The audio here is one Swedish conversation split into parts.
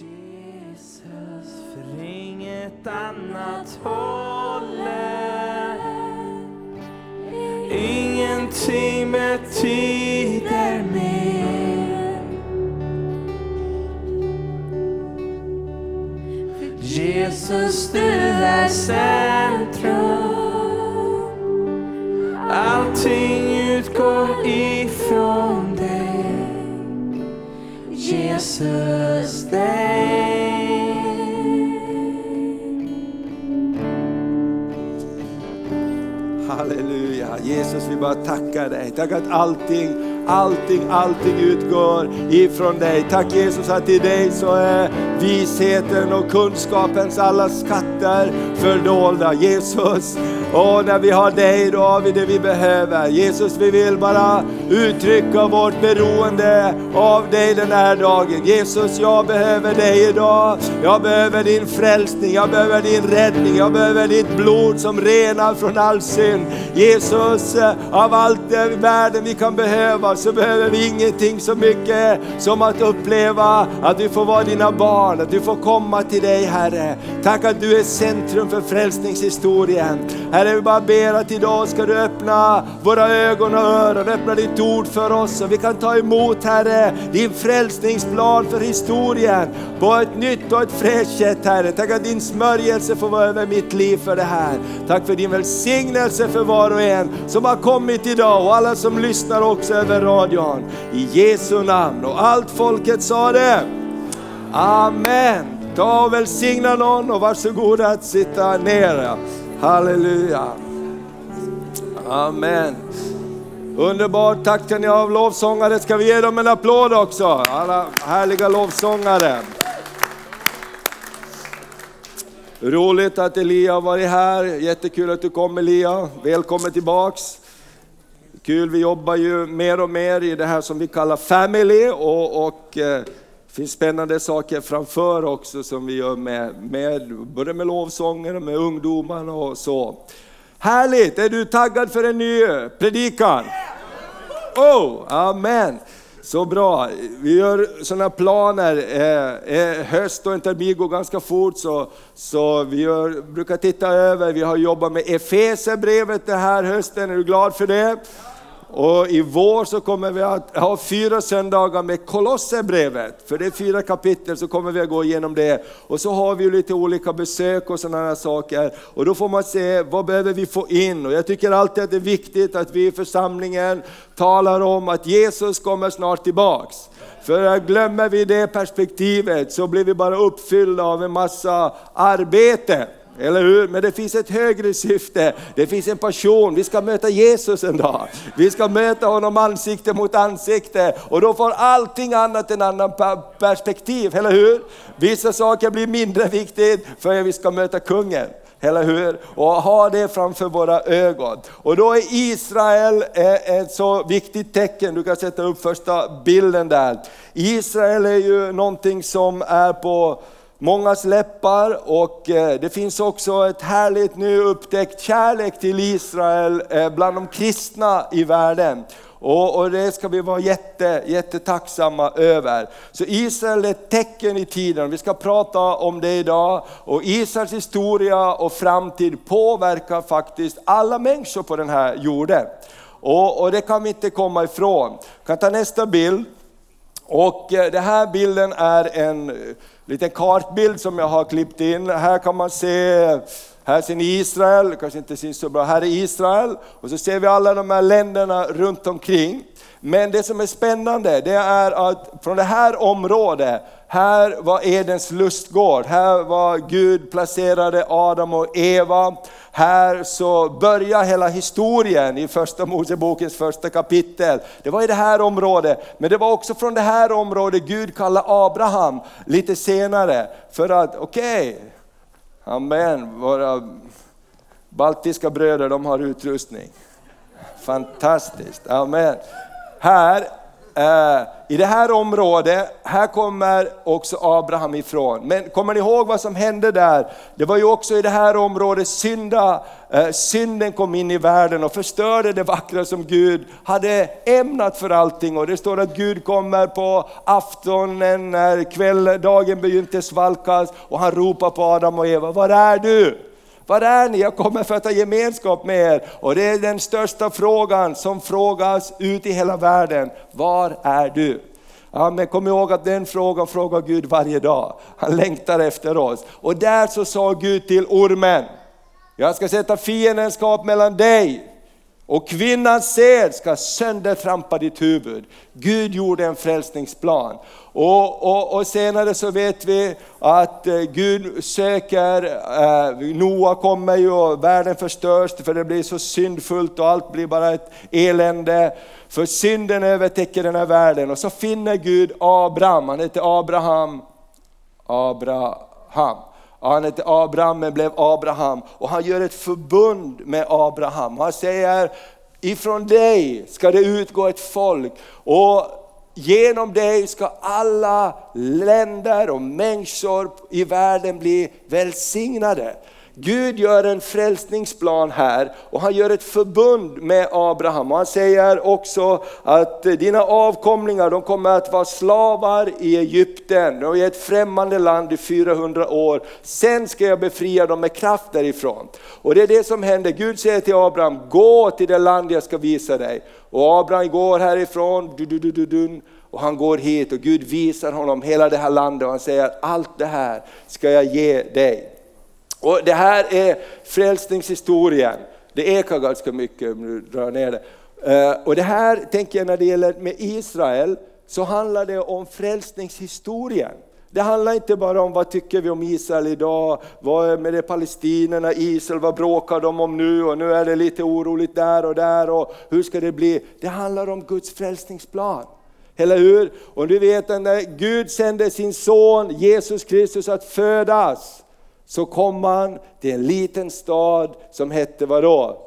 Jesus, för inget annat håller. Ingenting betyder mer. Jesus, du är centrum. Allting utgår ifrån. Jesus, name. Halleluja. Jesus, vi bara tackar dig. Tack att allting, allting, allting utgår ifrån dig. Tack Jesus att i dig så är visheten och kunskapens alla skatter fördolda. Jesus, och när vi har dig då har vi det vi behöver. Jesus, vi vill bara uttrycka vårt beroende av dig den här dagen. Jesus, jag behöver dig idag. Jag behöver din frälsning, jag behöver din räddning, jag behöver ditt blod som renar från all synd. Jesus, av allt det i världen vi kan behöva så behöver vi ingenting så mycket som att uppleva att vi får vara dina barn, att du får komma till dig Herre. Tack att du är centrum för frälsningshistorien. Herre, vi bara ber att idag ska du öppna våra ögon och öron, öppna ditt ditt ord för oss så vi kan ta emot Herre, din frälsningsplan för historien på ett nytt och ett fräscht sätt Herre. Tack att din smörjelse får vara över mitt liv för det här. Tack för din välsignelse för var och en som har kommit idag och alla som lyssnar också över radion. I Jesu namn och allt folket sa det. Amen. Ta och välsigna någon och varsågod att sitta ner. Halleluja. Amen. Underbart, tack till ni av lovsångare. Ska vi ge dem en applåd också? Alla härliga lovsångare. Roligt att Elia har varit här. Jättekul att du kom Elia. Välkommen tillbaks. Kul, vi jobbar ju mer och mer i det här som vi kallar family och, och eh, det finns spännande saker framför också som vi gör med, med både med lovsånger och med ungdomarna och så. Härligt! Är du taggad för en ny predikan? Oh, amen! Så bra. Vi gör sådana planer. Eh, eh, höst och en termin går ganska fort så, så vi gör, brukar titta över. Vi har jobbat med Efesierbrevet den här hösten. Är du glad för det? Och i vår så kommer vi att ha fyra söndagar med Kolosserbrevet. För det är fyra kapitel så kommer vi att gå igenom det. Och så har vi ju lite olika besök och sådana här saker. Och då får man se vad behöver vi få in. Och jag tycker alltid att det är viktigt att vi i församlingen talar om att Jesus kommer snart tillbaks. För glömmer vi det perspektivet så blir vi bara uppfyllda av en massa arbete. Eller hur? Men det finns ett högre syfte, det finns en passion. Vi ska möta Jesus en dag. Vi ska möta honom ansikte mot ansikte och då får allting annat en annan perspektiv, eller hur? Vissa saker blir mindre viktigt för att vi ska möta kungen. Eller hur? Och ha det framför våra ögon. Och då är Israel eh, ett så viktigt tecken, du kan sätta upp första bilden där. Israel är ju någonting som är på mångas läppar och eh, det finns också ett härligt nu upptäckt kärlek till Israel eh, bland de kristna i världen. Och, och, det ska vi vara jätte, jättetacksamma över. Så Israel är ett tecken i tiden, vi ska prata om det idag. Och Israels historia och framtid påverkar faktiskt alla människor på den här jorden. Och, och det kan vi inte komma ifrån. Vi kan ta nästa bild. Och eh, den här bilden är en liten kartbild som jag har klippt in. Här kan man se, här ser ni Israel, kanske inte syns så bra, här är Israel. Och så ser vi alla de här länderna runt omkring. Men det som är spännande det är att från det här området, här var Edens lustgård, här var Gud placerade Adam och Eva. Här så börjar hela historien i första Mosebokens första kapitel. Det var i det här området, men det var också från det här området Gud kallade Abraham lite senare. För att, okej, okay, amen, våra baltiska bröder de har utrustning. Fantastiskt, amen. Här eh, i det här området, här kommer också Abraham ifrån. Men kommer ni ihåg vad som hände där? Det var ju också i det här området synda, eh, synden kom in i världen och förstörde det vackra som Gud hade ämnat för allting. Och det står att Gud kommer på aftonen när kväll, dagen begynte svalkas och han ropar på Adam och Eva, var är du? Var är ni? Jag kommer för att ha gemenskap med er. Och det är den största frågan som frågas ut i hela världen. Var är du? Ja, men kom ihåg att den frågan frågar Gud varje dag. Han längtar efter oss. Och där så sa Gud till ormen, jag ska sätta fiendskap mellan dig och kvinnans sed ska söndertrampa ditt huvud. Gud gjorde en frälsningsplan. Och, och, och, senare så vet vi att eh, Gud söker, eh, Noa kommer ju och världen förstörs för det blir så syndfullt och allt blir bara ett elände. För synden övertäcker den här världen och så finner Gud Abraham, han heter Abraham, Abraham. Han hette Abraham men blev Abraham och han gör ett förbund med Abraham. Han säger, ifrån dig ska det utgå ett folk och genom dig ska alla länder och människor i världen bli välsignade. Gud gör en frälsningsplan här och han gör ett förbund med Abraham. Och han säger också att dina avkomlingar de kommer att vara slavar i Egypten och i ett främmande land i 400 år. Sen ska jag befria dem med kraft därifrån. Och det är det som händer. Gud säger till Abraham, gå till det land jag ska visa dig. Och Abraham går härifrån, du, du, du, du, och han går hit och Gud visar honom hela det här landet och han säger allt det här ska jag ge dig. Och det här är frälsningshistorien. Det ekar ganska mycket om du drar ner det. Eh, och det här tänker jag när det gäller med Israel så handlar det om frälsningshistorien. Det handlar inte bara om vad tycker vi om Israel idag, vad är med det palestinierna, Israel, vad bråkar de om nu och nu är det lite oroligt där och där och hur ska det bli? Det handlar om Guds frälsningsplan. Eller hur? Och du vet när Gud sände sin son Jesus Kristus att födas, så kom han till en liten stad som hette vadå?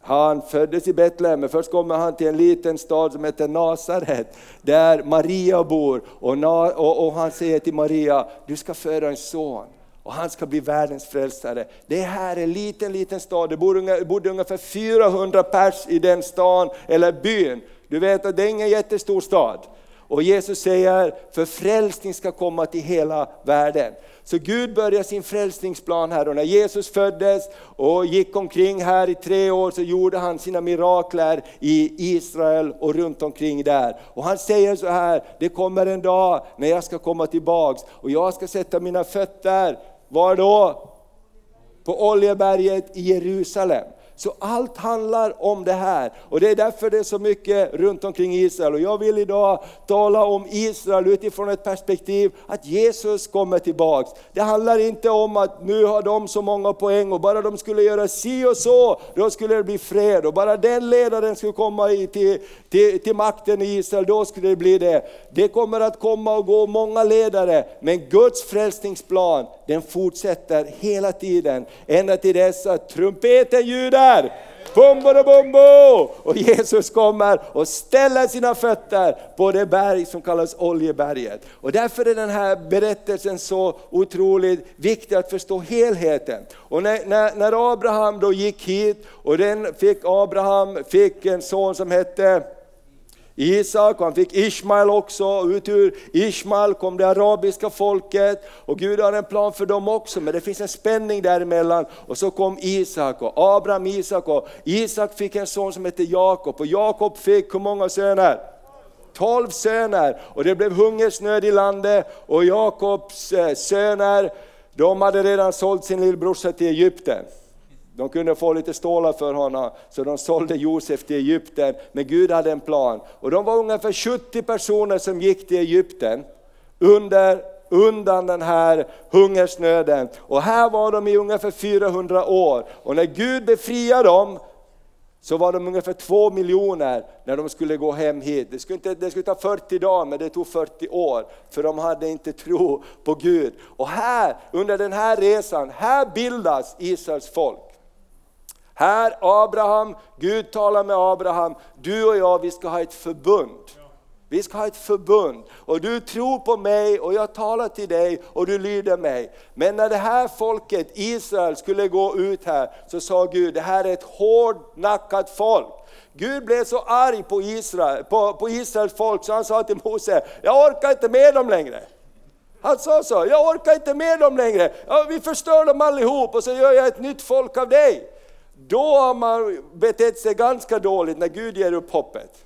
Han föddes i Betlehem, men först kommer han till en liten stad som heter Nasaret, där Maria bor. Och, och, och han säger till Maria, du ska föda en son och han ska bli världens frälsare. Det här är en liten, liten stad, det bodde, bodde ungefär 400 pers i den stan, eller byn. Du vet att det är ingen jättestor stad. Och Jesus säger, för frälsning ska komma till hela världen. Så Gud börjar sin frälsningsplan här och när Jesus föddes och gick omkring här i tre år så gjorde han sina mirakler i Israel och runt omkring där. Och han säger så här, det kommer en dag när jag ska komma tillbaks och jag ska sätta mina fötter, var då? På Oljeberget i Jerusalem. Så allt handlar om det här och det är därför det är så mycket runt omkring Israel. Och jag vill idag tala om Israel utifrån ett perspektiv att Jesus kommer tillbaks. Det handlar inte om att nu har de så många poäng och bara de skulle göra si och så, då skulle det bli fred. Och bara den ledaren skulle komma till, till, till makten i Israel, då skulle det bli det. Det kommer att komma och gå många ledare, men Guds frälsningsplan den fortsätter hela tiden, ända till dess att trumpeten ljuder. Bumbo bumbo! Och Jesus kommer och ställer sina fötter på det berg som kallas Oljeberget. Och därför är den här berättelsen så otroligt viktig att förstå helheten. Och när, när, när Abraham då gick hit och den fick Abraham fick en son som hette Isak och han fick Ismael också, ut ur Ismael kom det arabiska folket och Gud har en plan för dem också men det finns en spänning däremellan och så kom Isak och Abraham Isak och Isak fick en son som hette Jakob och Jakob fick hur många söner? Tolv söner och det blev hungersnöd i landet och Jakobs eh, söner de hade redan sålt sin lillbrorsa till Egypten. De kunde få lite stålar för honom, så de sålde Josef till Egypten. Men Gud hade en plan. Och de var ungefär 70 personer som gick till Egypten under, undan den här hungersnöden. Och här var de i ungefär 400 år. Och när Gud befriade dem så var de ungefär två miljoner när de skulle gå hem hit. Det skulle, inte, det skulle ta 40 dagar men det tog 40 år för de hade inte tro på Gud. Och här, under den här resan, här bildas Israels folk. Här Abraham, Gud talar med Abraham, du och jag vi ska ha ett förbund. Vi ska ha ett förbund och du tror på mig och jag talar till dig och du lyder mig. Men när det här folket, Israel, skulle gå ut här så sa Gud, det här är ett hårdnackat folk. Gud blev så arg på, Israel, på, på Israels folk så han sa till Mose, jag orkar inte med dem längre. Han sa så, jag orkar inte med dem längre, ja, vi förstör dem allihop och så gör jag ett nytt folk av dig. Då har man betett sig ganska dåligt när Gud ger upp hoppet.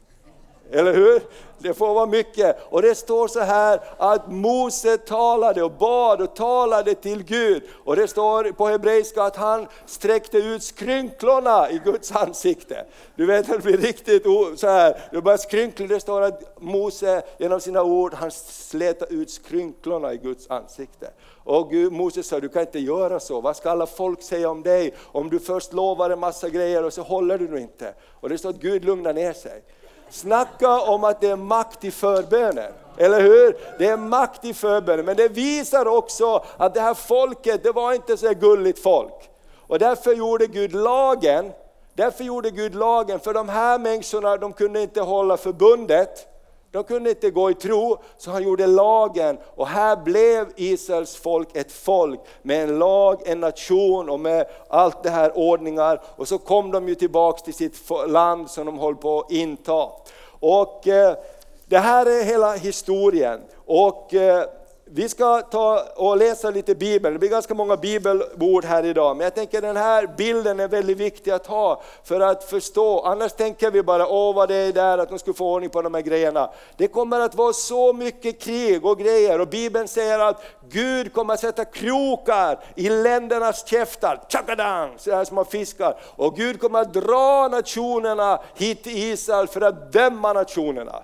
Eller hur? Det får vara mycket. Och det står så här att Mose talade och bad och talade till Gud. Och det står på hebreiska att han sträckte ut skrynklorna i Guds ansikte. Du vet, det blir riktigt så här, det börjar skrynkla. Det står att Mose genom sina ord, han slet ut skrynklorna i Guds ansikte. Och Gud, Moses sa, du kan inte göra så. Vad ska alla folk säga om dig? Om du först lovar en massa grejer och så håller du inte. Och det står att Gud lugnar ner sig. Snacka om att det är makt i förbönen. Eller hur? Det är makt i förbönen, men det visar också att det här folket, det var inte så gulligt folk. Och därför gjorde Gud lagen, därför gjorde Gud lagen, för de här människorna, de kunde inte hålla förbundet. De kunde inte gå i tro, så han gjorde lagen och här blev Israels folk ett folk med en lag, en nation och med allt det här ordningar. Och så kom de ju tillbaks till sitt land som de höll på att inta. Och eh, det här är hela historien. Och eh, vi ska ta och läsa lite Bibeln, det blir ganska många bibelord här idag, men jag tänker den här bilden är väldigt viktig att ha för att förstå, annars tänker vi bara, åh vad det är där att de skulle få ordning på de här grejerna. Det kommer att vara så mycket krig och grejer och Bibeln säger att Gud kommer att sätta krokar i ländernas käftar, tjakadang, så här små fiskar. Och Gud kommer att dra nationerna hit till Israel för att döma nationerna.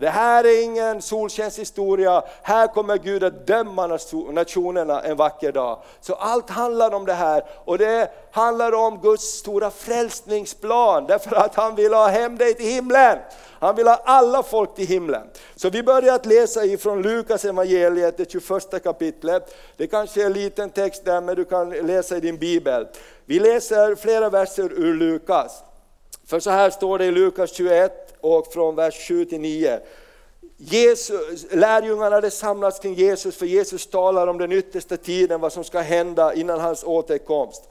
Det här är ingen solskenshistoria, här kommer Gud att döma nationerna en vacker dag. Så allt handlar om det här och det handlar om Guds stora frälsningsplan, därför att han vill ha hem dig till himlen. Han vill ha alla folk till himlen. Så vi börjar att läsa ifrån Lukas evangeliet, det 21 kapitlet. Det kanske är en liten text där, men du kan läsa i din bibel. Vi läser flera verser ur Lukas. För så här står det i Lukas 21, och från vers 7 till 9. Jesus, lärjungarna hade samlats kring Jesus för Jesus talar om den yttersta tiden, vad som ska hända innan hans återkomst.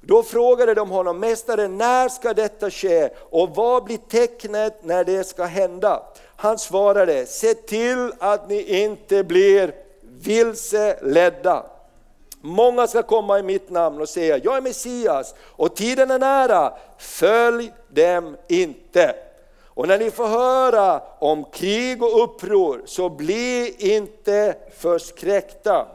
Då frågade de honom, Mästare när ska detta ske och vad blir tecknet när det ska hända? Han svarade, se till att ni inte blir vilseledda. Många ska komma i mitt namn och säga, jag är Messias och tiden är nära, följ dem inte. Och när ni får höra om krig och uppror, så bli inte förskräckta.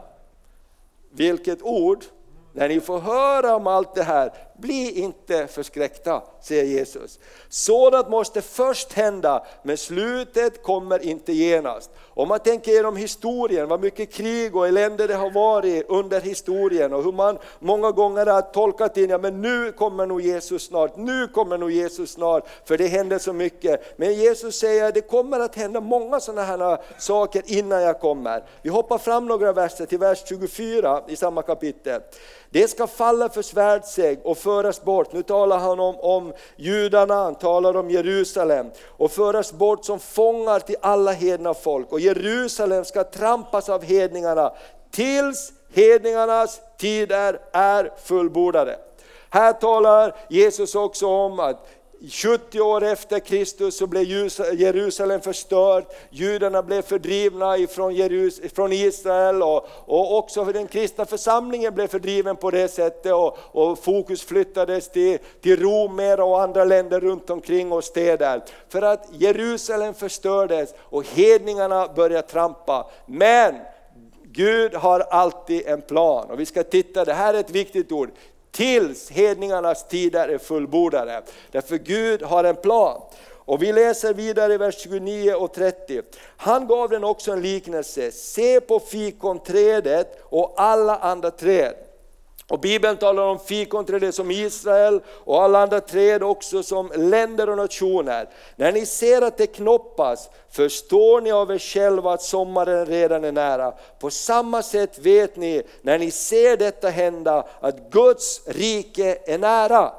Vilket ord! När ni får höra om allt det här, bli inte förskräckta, säger Jesus. Sådant måste först hända, men slutet kommer inte genast. Om man tänker genom historien, vad mycket krig och elände det har varit under historien och hur man många gånger har tolkat in, ja men nu kommer nog Jesus snart, nu kommer nog Jesus snart, för det händer så mycket. Men Jesus säger, det kommer att hända många sådana här saker innan jag kommer. Vi hoppar fram några verser till vers 24 i samma kapitel. Det ska falla för svärdsägg och föras bort. Nu talar han om, om judarna, han talar om Jerusalem. Och föras bort som fångar till alla hedna folk. Och Jerusalem ska trampas av hedningarna tills hedningarnas tider är fullbordade. Här talar Jesus också om att 70 år efter Kristus så blev Jerusalem förstört, judarna blev fördrivna från Israel och, och också den kristna församlingen blev fördriven på det sättet och, och fokus flyttades till, till Rom och andra länder runt omkring och städer. För att Jerusalem förstördes och hedningarna började trampa. Men Gud har alltid en plan och vi ska titta, det här är ett viktigt ord, tills hedningarnas tider är fullbordade. Därför Gud har en plan. Och vi läser vidare i vers 29 och 30. Han gav den också en liknelse, se på fikonträdet och alla andra träd. Och Bibeln talar om fikonträdet som Israel och alla andra träd också som länder och nationer. När ni ser att det knoppas förstår ni av er själva att sommaren redan är nära. På samma sätt vet ni när ni ser detta hända att Guds rike är nära.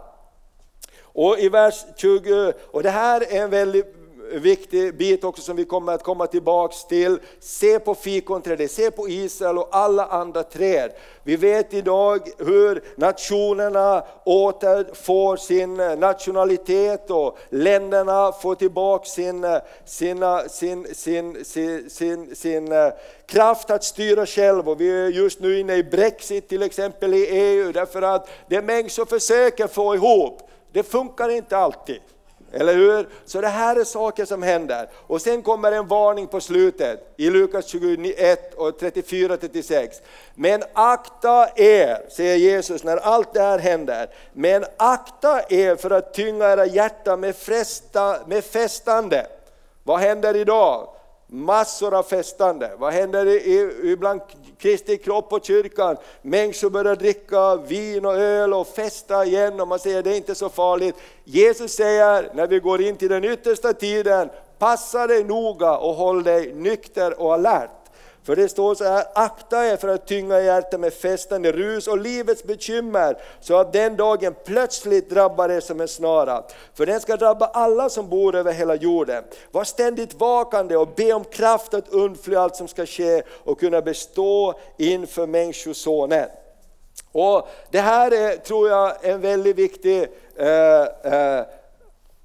Och i vers 20, och det här är en väldigt viktig bit också som vi kommer att komma tillbaks till. Se på fikonträdet, se på Israel och alla andra träd. Vi vet idag hur nationerna återfår sin eh, nationalitet och länderna får tillbaka sin, eh, sina, eh, sin, sin, sin, sin, sin kraft att styra själv. Och vi är just nu inne i Brexit till exempel i EU därför att det människor försöker få ihop, det funkar inte alltid. Eller hur? Så det här är saker som händer. Och sen kommer en varning på slutet i Lukas 21 och 34-36. Men akta er, säger Jesus när allt det här händer. Men akta er för att tynga era hjärtan med, fresta, med festande. Vad händer idag? Massor av festande. Vad händer ibland Kristi kropp och kyrkan? Människor börjar dricka vin och öl och festa igen och man säger det är inte så farligt. Jesus säger när vi går in till den yttersta tiden, passa dig noga och håll dig nykter och alert. För det står så här, akta er för att tynga hjärtat med festande rus och livets bekymmer, så att den dagen plötsligt drabbar er som en snara. För den ska drabba alla som bor över hela jorden. Var ständigt vakande och be om kraft att undfly allt som ska ske och kunna bestå inför Människosonen. Och det här är, tror jag, en väldigt viktig eh, eh,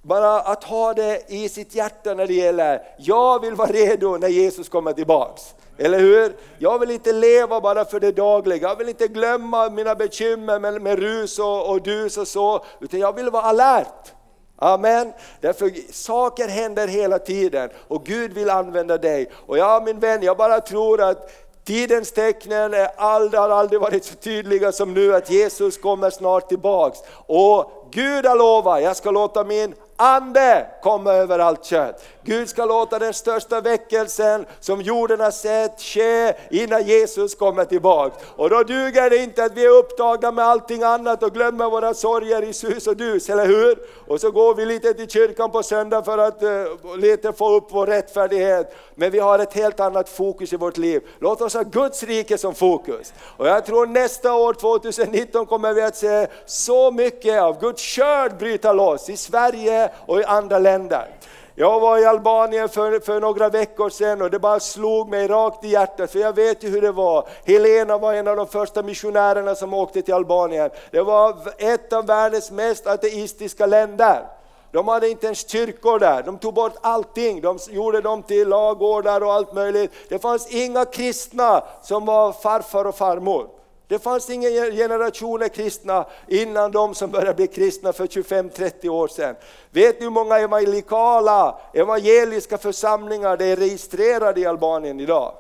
bara att ha det i sitt hjärta när det gäller, jag vill vara redo när Jesus kommer tillbaks. Eller hur? Jag vill inte leva bara för det dagliga, jag vill inte glömma mina bekymmer med, med rus och, och dus och så, utan jag vill vara alert. Amen. Därför saker händer hela tiden och Gud vill använda dig. Och ja min vän, jag bara tror att Tidens tecknen är aldrig, har aldrig varit så tydliga som nu att Jesus kommer snart tillbaks. Och Gud har lovat, jag ska låta min ande komma över allt kött. Gud ska låta den största väckelsen som jorden har sett ske innan Jesus kommer tillbaka. Och då duger det inte att vi är upptagna med allting annat och glömmer våra sorger i sus och dus, eller hur? Och så går vi lite till kyrkan på söndag för att uh, lite få upp vår rättfärdighet. Men vi har ett helt annat fokus i vårt liv. Låt oss ha Guds rike som fokus. Och jag tror nästa år, 2019, kommer vi att se så mycket av Guds skörd bryta loss i Sverige och i andra länder. Jag var i Albanien för, för några veckor sedan och det bara slog mig rakt i hjärtat, för jag vet ju hur det var. Helena var en av de första missionärerna som åkte till Albanien. Det var ett av världens mest ateistiska länder. De hade inte ens kyrkor där, de tog bort allting, de gjorde dem till lagårdar och allt möjligt. Det fanns inga kristna som var farfar och farmor. Det fanns inga generationer kristna innan de som började bli kristna för 25-30 år sedan. Vet ni hur många evangelikala, evangeliska församlingar det är registrerade i Albanien idag?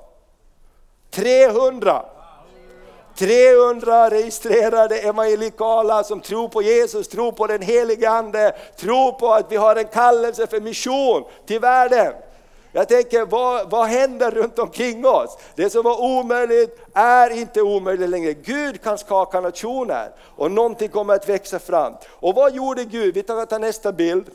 300! 300 registrerade evangelikala som tror på Jesus, tror på den helige Ande, tror på att vi har en kallelse för mission till världen. Jag tänker, vad, vad händer runt omkring oss? Det som var omöjligt är inte omöjligt längre. Gud kan skaka nationer och någonting kommer att växa fram. Och vad gjorde Gud? Vi tar nästa bild.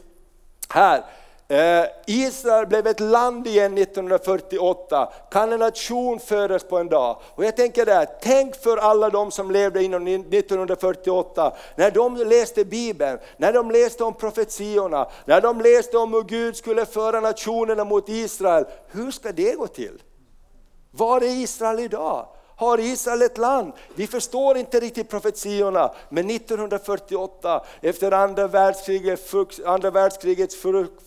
Här, Eh, Israel blev ett land igen 1948, kan en nation födas på en dag? Och jag tänker där, tänk för alla de som levde inom 1948, när de läste Bibeln, när de läste om profetiorna, när de läste om hur Gud skulle föra nationerna mot Israel. Hur ska det gå till? Var är Israel idag? Har Israel ett land. Vi förstår inte riktigt profetiorna, men 1948 efter andra, världskriget, andra världskrigets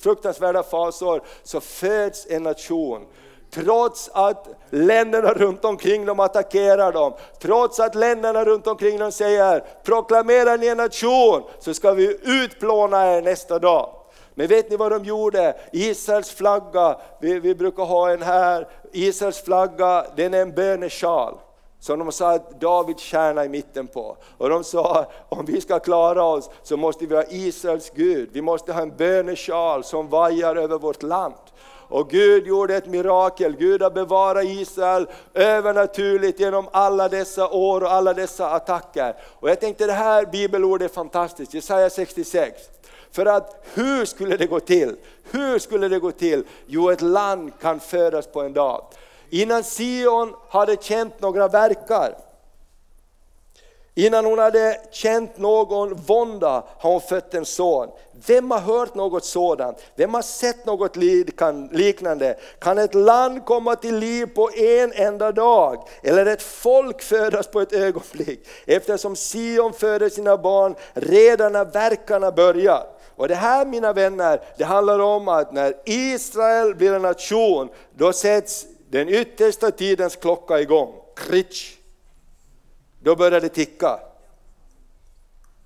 fruktansvärda fasor så föds en nation. Trots att länderna runt omkring dem attackerar dem, trots att länderna runt omkring dem säger proklamerar ni en nation så ska vi utplåna er nästa dag. Men vet ni vad de gjorde? Israels flagga, vi, vi brukar ha en här, Israels flagga den är en bönesjal. Som de sa att Davids kärna i mitten på. Och de sa, om vi ska klara oss så måste vi ha Israels Gud. Vi måste ha en bönesjal som vajar över vårt land. Och Gud gjorde ett mirakel, Gud har bevarat Israel övernaturligt genom alla dessa år och alla dessa attacker. Och jag tänkte det här bibelordet är fantastiskt, Jesaja 66. För att hur skulle det gå till? Hur skulle det gå till? Jo, ett land kan födas på en dag. Innan Sion hade känt några verkar. Innan hon hade känt någon vånda har hon fött en son. Vem har hört något sådant? Vem har sett något liknande? Kan ett land komma till liv på en enda dag? Eller ett folk födas på ett ögonblick? Eftersom Sion föder sina barn redan när verkarna börjar. Och det här mina vänner, det handlar om att när Israel blir en nation, då sätts den yttersta tidens klocka igång. Kritsch. Då börjar det ticka.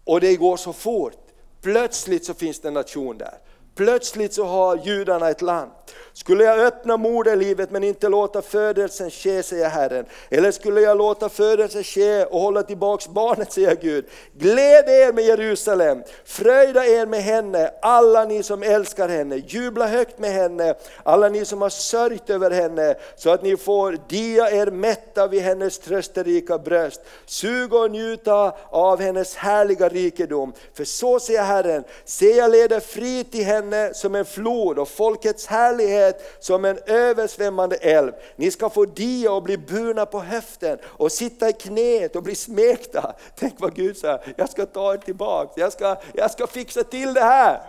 Och det går så fort. Plötsligt så finns det en nation där. Plötsligt så har judarna ett land. Skulle jag öppna moderlivet men inte låta födelsen ske, säger Herren. Eller skulle jag låta födelsen ske och hålla tillbaks barnet, säger Gud. Gläd er med Jerusalem, fröjda er med henne, alla ni som älskar henne. Jubla högt med henne, alla ni som har sörjt över henne, så att ni får dia er mätta vid hennes trösterika bröst. Suga och njuta av hennes härliga rikedom. För så säger Herren, se jag leder fri till henne som en flod och folkets härlighet härlighet som en översvämmande älv. Ni ska få dia och bli burna på höften och sitta i knät och bli smekta. Tänk vad Gud säger, jag ska ta er tillbaka, jag ska, jag ska fixa till det här.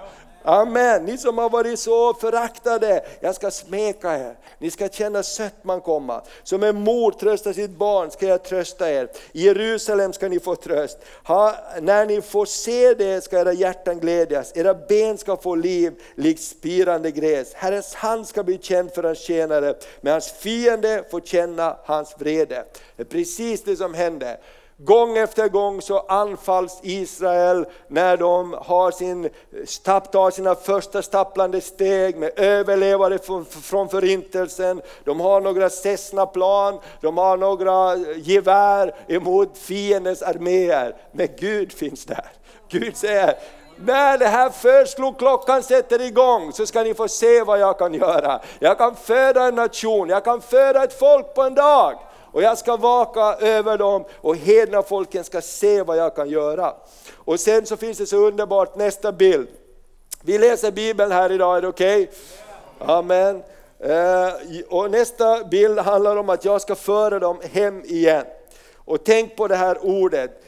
Amen, ni som har varit så föraktade, jag ska smeka er. Ni ska känna sötman komma. Som en mor tröstar sitt barn ska jag trösta er. I Jerusalem ska ni få tröst. Ha, när ni får se det ska era hjärtan glädjas, era ben ska få liv likt spirande gräs. Herrens hand ska bli känd för hans tjänare, men hans fiende får känna hans vrede. Det är precis det som händer. Gång efter gång så anfalls Israel när de har sin, tar sina första stapplande steg med överlevare från, från förintelsen. De har några Cessna-plan, de har några eh, gevär emot fiendens arméer. Men Gud finns där. Gud säger, när det här förslagklockan sätter igång så ska ni få se vad jag kan göra. Jag kan föda en nation, jag kan föda ett folk på en dag och jag ska vaka över dem och hedna folken ska se vad jag kan göra. Och sen så finns det så underbart nästa bild. Vi läser Bibeln här idag, är det okej? Okay? Amen. Eh, och nästa bild handlar om att jag ska föra dem hem igen. Och tänk på det här ordet,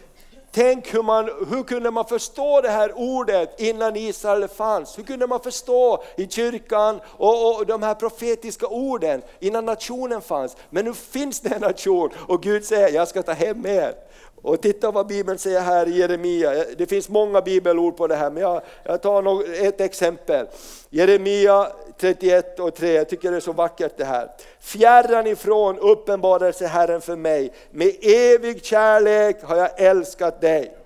Tänk hur, man, hur kunde man förstå det här ordet innan Israel fanns? Hur kunde man förstå i kyrkan och, och de här profetiska orden innan nationen fanns? Men nu finns det en nation och Gud säger, jag ska ta hem er. Och titta vad Bibeln säger här i Jeremia, det finns många bibelord på det här men jag, jag tar ett exempel. Jeremia 31 och 3, jag tycker det är så vackert det här. Fjärran ifrån uppenbarade sig Herren för mig, med evig kärlek har jag älskat dig.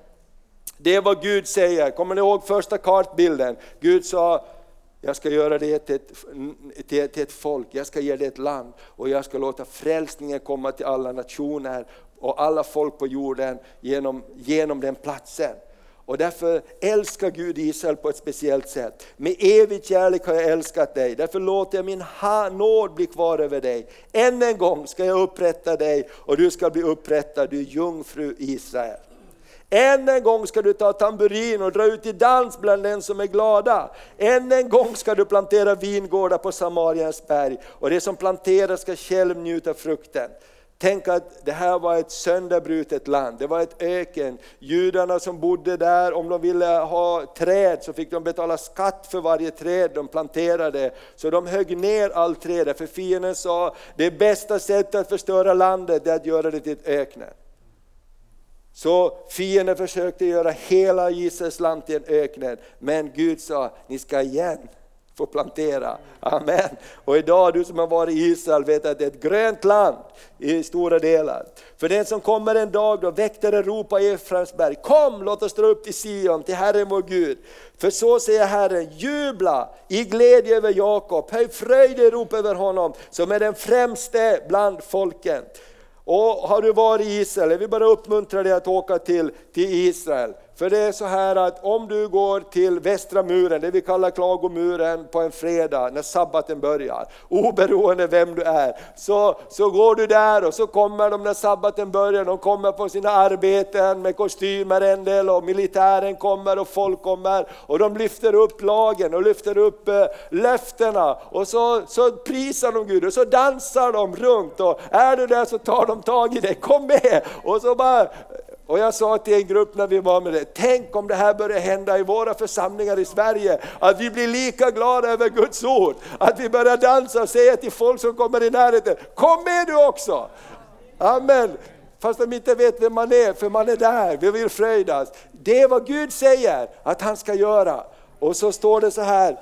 Det är vad Gud säger, kommer ni ihåg första kartbilden? Gud sa, jag ska göra det till ett, till, till ett folk, jag ska ge det ett land och jag ska låta frälsningen komma till alla nationer och alla folk på jorden genom, genom den platsen. Och därför älskar Gud Israel på ett speciellt sätt. Med evig kärlek har jag älskat dig, därför låter jag min nåd bli kvar över dig. Än en gång ska jag upprätta dig och du ska bli upprättad, du jungfru Israel. Än en gång ska du ta tamburin och dra ut i dans bland den som är glada. Än en gång ska du plantera vingårdar på Samariens berg och det som planteras ska själv njuta frukten. Tänk att det här var ett sönderbrutet land, det var ett öken. Judarna som bodde där, om de ville ha träd så fick de betala skatt för varje träd de planterade. Så de högg ner allt träd, för fienden sa det bästa sättet att förstöra landet är att göra det till ett öken. Så fienden försökte göra hela Israels land till en öken, men Gud sa, ni ska igen få plantera. Amen. Och idag, du som har varit i Israel vet att det är ett grönt land i stora delar. För den som kommer en dag då väktare ropar i Efraims berg, kom låt oss dra upp till Sion, till Herren vår Gud. För så säger Herren, jubla i glädje över Jakob, höj fröjd i rop över honom som är den främste bland folken. Och har du varit i Israel, jag vill bara uppmuntra dig att åka till, till Israel. För det är så här att om du går till västra muren, det vi kallar klagomuren på en fredag när sabbaten börjar, oberoende vem du är, så, så går du där och så kommer de när sabbaten börjar, de kommer på sina arbeten med kostymer en del och militären kommer och folk kommer och de lyfter upp lagen och lyfter upp eh, löftena och så, så prisar de Gud och så dansar de runt och är du där så tar de tag i dig, kom med! Och så bara och jag sa till en grupp när vi var med det, tänk om det här börjar hända i våra församlingar i Sverige, att vi blir lika glada över Guds ord, att vi börjar dansa och säga till folk som kommer i närheten, kom med du också! Amen! Fast de inte vet vem man är, för man är där, vi vill fröjdas. Det är vad Gud säger att han ska göra. Och så står det så här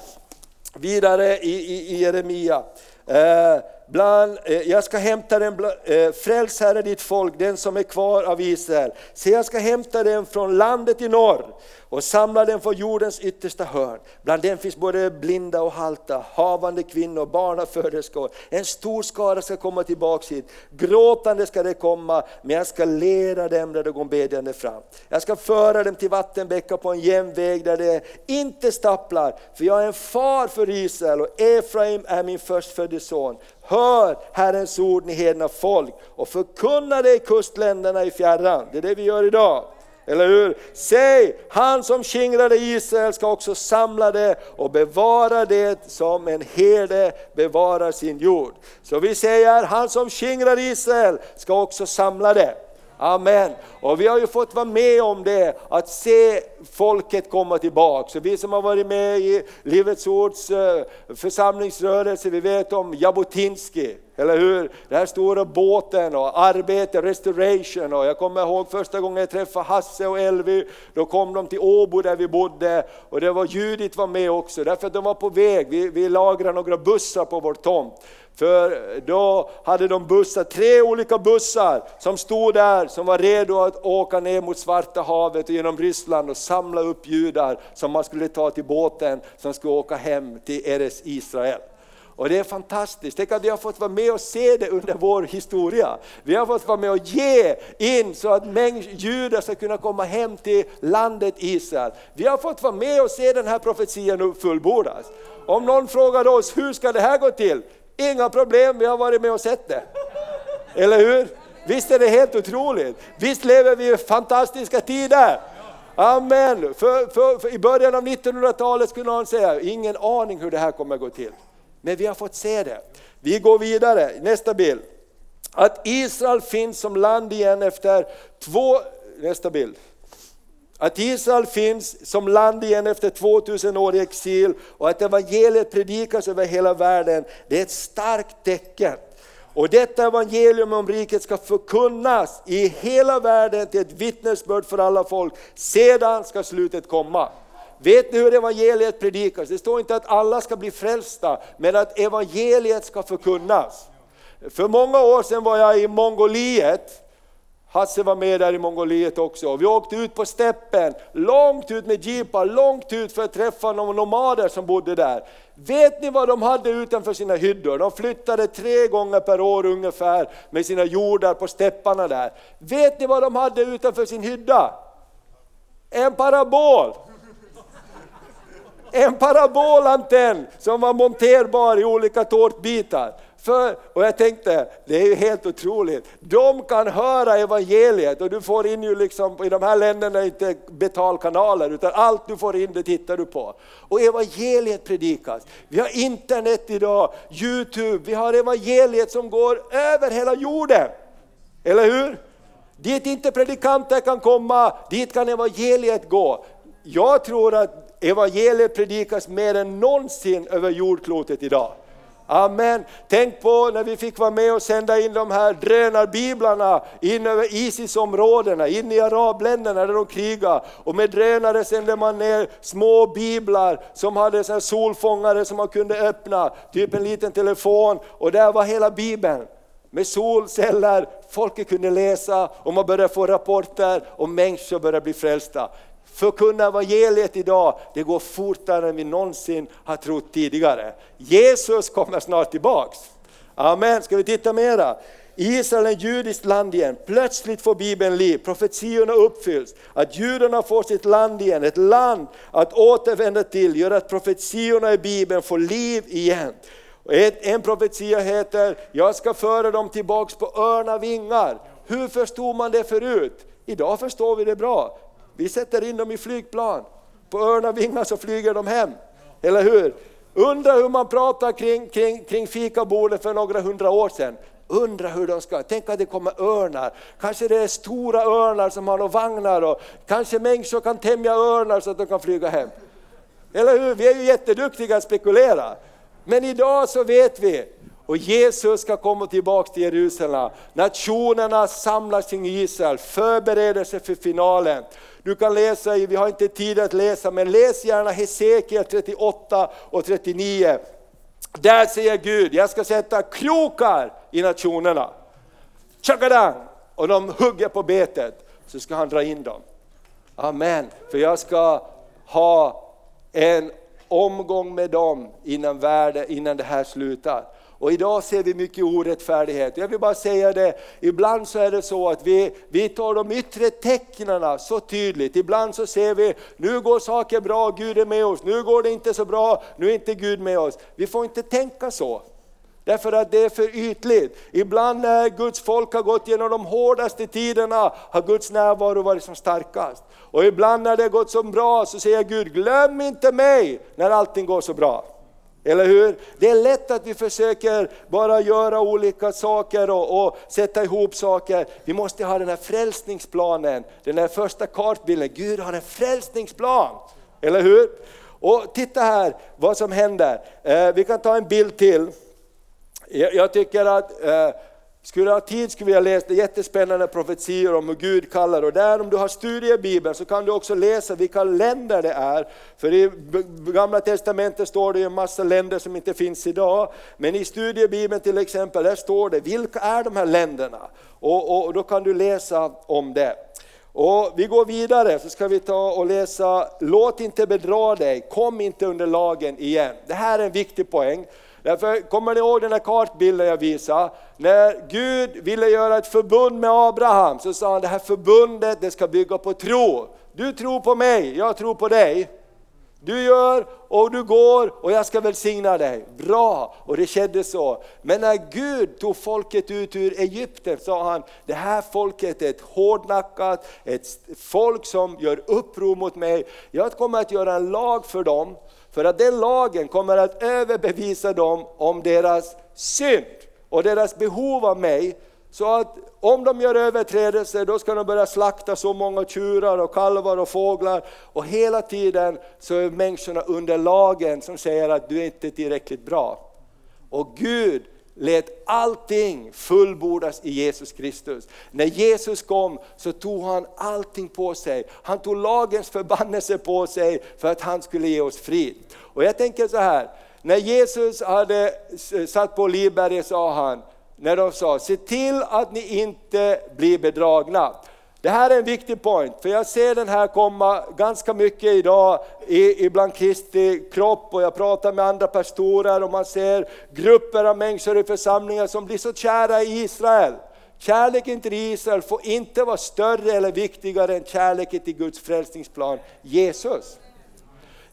vidare i, i, i Jeremia. Eh, bland, eh, jag ska hämta den, eh, fräls Herre ditt folk, den som är kvar av Israel. Se jag ska hämta den från landet i norr och samla den från jordens yttersta hörn. Bland dem finns både blinda och halta, havande kvinnor, barnaföderskor. En stor skara ska komma tillbaks hit. Gråtande ska det komma, men jag ska leda dem där de går bedjande fram. Jag ska föra dem till vattenbäckar på en jämn väg där det inte stapplar. För jag är en far för Israel och Efraim är min förstfödde son. Hör Herrens ord ni hedna folk och förkunna det i kustländerna i fjärran. Det är det vi gör idag. Eller hur? Säg, han som skingrade Israel ska också samla det och bevara det som en herde bevarar sin jord. Så vi säger, han som skingrade Israel ska också samla det. Amen. Och vi har ju fått vara med om det, att se folket komma tillbaka. Så vi som har varit med i Livets Ords eh, församlingsrörelse, vi vet om Jabotinsky, eller hur? Den här stora båten och arbete, restoration. Och jag kommer ihåg första gången jag träffade Hasse och Elvy, då kom de till Åbo där vi bodde och det var Judit var med också, därför att de var på väg. Vi, vi lagrade några bussar på vår tomt. För då hade de bussar, tre olika bussar som stod där, som var redo att åka ner mot Svarta havet och genom Ryssland och samla upp judar som man skulle ta till båten som skulle åka hem till Eres Israel. Och det är fantastiskt, tänk att vi har fått vara med och se det under vår historia. Vi har fått vara med och ge in så att mängd judar ska kunna komma hem till landet Israel. Vi har fått vara med och se den här profetian fullbordas. Om någon frågar oss, hur ska det här gå till? Inga problem, vi har varit med och sett det. Eller hur? Visst är det helt otroligt? Visst lever vi i fantastiska tider? Amen! För, för, för I början av 1900-talet skulle någon säga, ingen aning hur det här kommer att gå till. Men vi har fått se det. Vi går vidare, nästa bild. Att Israel finns som land igen efter två, nästa bild. Att Israel finns som land igen efter 2000 år i exil och att evangeliet predikas över hela världen, det är ett starkt tecken. Och detta evangelium om riket ska förkunnas i hela världen till ett vittnesbörd för alla folk. Sedan ska slutet komma. Vet ni hur evangeliet predikas? Det står inte att alla ska bli frälsta, men att evangeliet ska förkunnas. För många år sedan var jag i Mongoliet, Hasse var med där i Mongoliet också. Vi åkte ut på steppen, långt ut med jeepar, långt ut för att träffa några nomader som bodde där. Vet ni vad de hade utanför sina hyddor? De flyttade tre gånger per år ungefär med sina jordar på stepparna där. Vet ni vad de hade utanför sin hydda? En parabol! En parabolantenn som var monterbar i olika tårtbitar. För, och jag tänkte, det är ju helt otroligt. De kan höra evangeliet och du får in ju liksom, i de här länderna inte betalkanaler utan allt du får in det tittar du på. Och evangeliet predikas. Vi har internet idag, Youtube, vi har evangeliet som går över hela jorden. Eller hur? Dit inte predikanter kan komma, dit kan evangeliet gå. Jag tror att evangeliet predikas mer än någonsin över jordklotet idag. Amen. Tänk på när vi fick vara med och sända in de här drönarbiblarna in över Isis-områdena, in i arabländerna där de krigar. Och med drönare sände man ner små biblar som hade så solfångare som man kunde öppna, typ en liten telefon och där var hela bibeln med solceller, folket kunde läsa och man började få rapporter och människor började bli frälsta. Förkunna evangeliet idag, det går fortare än vi någonsin har trott tidigare. Jesus kommer snart tillbaks. Amen, ska vi titta mera? Israel är judiskt land igen, plötsligt får Bibeln liv, profetiorna uppfylls, att judarna får sitt land igen, ett land att återvända till, gör att profetiorna i Bibeln får liv igen. En profetia heter, jag ska föra dem tillbaks på örnavingar. Hur förstod man det förut? Idag förstår vi det bra. Vi sätter in dem i flygplan. På örnavingar så flyger de hem. Eller hur? Undra hur man pratade kring, kring, kring fikabordet för några hundra år sedan. Undra hur de ska, tänk att det kommer örnar. Kanske det är stora örnar som har några vagnar och kanske människor kan tämja örnar så att de kan flyga hem. Eller hur? Vi är ju jätteduktiga att spekulera. Men idag så vet vi, och Jesus ska komma tillbaka till Jerusalem. Nationerna samlas kring Israel, förbereder sig för finalen. Du kan läsa, vi har inte tid att läsa, men läs gärna Hesekiel 38 och 39. Där säger Gud, jag ska sätta krokar i nationerna. Tjakadang! Och de hugger på betet, så ska han dra in dem. Amen, för jag ska ha en omgång med dem innan, världen, innan det här slutar. Och idag ser vi mycket orättfärdighet. Jag vill bara säga det, ibland så är det så att vi, vi tar de yttre tecknen så tydligt. Ibland så ser vi, nu går saker bra, Gud är med oss. Nu går det inte så bra, nu är inte Gud med oss. Vi får inte tänka så. Därför att det är för ytligt. Ibland när Guds folk har gått genom de hårdaste tiderna har Guds närvaro varit som starkast. Och ibland när det har gått så bra så säger Gud, glöm inte mig när allting går så bra. Eller hur? Det är lätt att vi försöker bara göra olika saker och, och, sätta ihop saker. Vi måste ha den här frälsningsplanen, den här första kartbilden. Gud har en frälsningsplan, eller hur? Och titta här vad som händer. Eh, vi kan ta en bild till. Jag, jag tycker att eh, skulle ha tid skulle vi ha läst jättespännande profetior om hur Gud kallar och där om du har studiebibeln så kan du också läsa vilka länder det är. För i gamla testamentet står det en massa länder som inte finns idag. Men i studiebibeln till exempel, där står det vilka är de här länderna? Och, och då kan du läsa om det. Och vi går vidare så ska vi ta och läsa, låt inte bedra dig, kom inte under lagen igen. Det här är en viktig poäng. Därför kommer ni ihåg den här kartbilden jag visade? När Gud ville göra ett förbund med Abraham så sa han det här förbundet det ska bygga på tro. Du tror på mig, jag tror på dig. Du gör och du går och jag ska välsigna dig. Bra! Och det skedde så. Men när Gud tog folket ut ur Egypten sa han, det här folket är ett hårdnackat, ett folk som gör uppror mot mig. Jag kommer att göra en lag för dem för att den lagen kommer att överbevisa dem om deras synd och deras behov av mig. Så att om de gör överträdelser då ska de börja slakta så många tjurar och kalvar och fåglar. Och hela tiden så är människorna under lagen som säger att du är inte tillräckligt bra. Och Gud lät allting fullbordas i Jesus Kristus. När Jesus kom så tog han allting på sig. Han tog lagens förbannelse på sig för att han skulle ge oss frid. Och jag tänker så här, när Jesus hade satt på Olivberget sa han, när de sa, se till att ni inte blir bedragna. Det här är en viktig point, för jag ser den här komma ganska mycket idag ibland Kristi kropp och jag pratar med andra pastorer och man ser grupper av människor i församlingar som blir så kära i Israel. Kärleken till Israel får inte vara större eller viktigare än kärleken till Guds frälsningsplan, Jesus.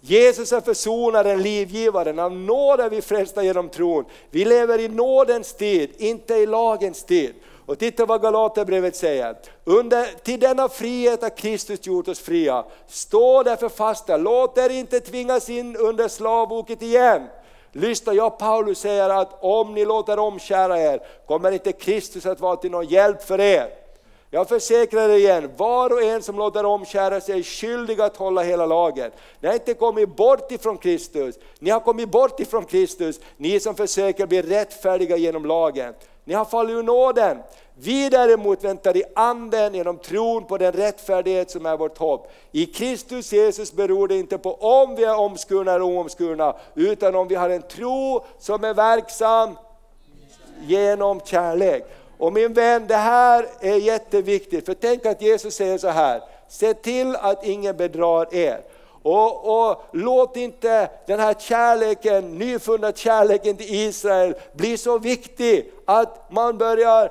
Jesus är försonaren, livgivaren, av nåd är vi frälsta genom tron. Vi lever i nådens tid, inte i lagens tid. Och titta vad Galaterbrevet säger. Under, till denna frihet har Kristus gjort oss fria. Stå därför fasta, låt er inte tvingas in under slavoket igen. Lyssna, jag Paulus säger att om ni låter omkära er kommer inte Kristus att vara till någon hjälp för er. Jag försäkrar er igen, var och en som låter omkära sig är skyldig att hålla hela lagen. Ni har inte kommit bort ifrån Kristus, ni har kommit bort ifrån Kristus, ni som försöker bli rättfärdiga genom lagen. Ni har fallit ur nåden. Vi däremot väntar i anden genom tron på den rättfärdighet som är vårt hopp. I Kristus Jesus beror det inte på om vi är omskurna eller oomskurna, utan om vi har en tro som är verksam genom kärlek. Och min vän, det här är jätteviktigt, för tänk att Jesus säger så här, se till att ingen bedrar er. Och, och, låt inte den här kärleken, nyfunna kärleken till Israel bli så viktig att man börjar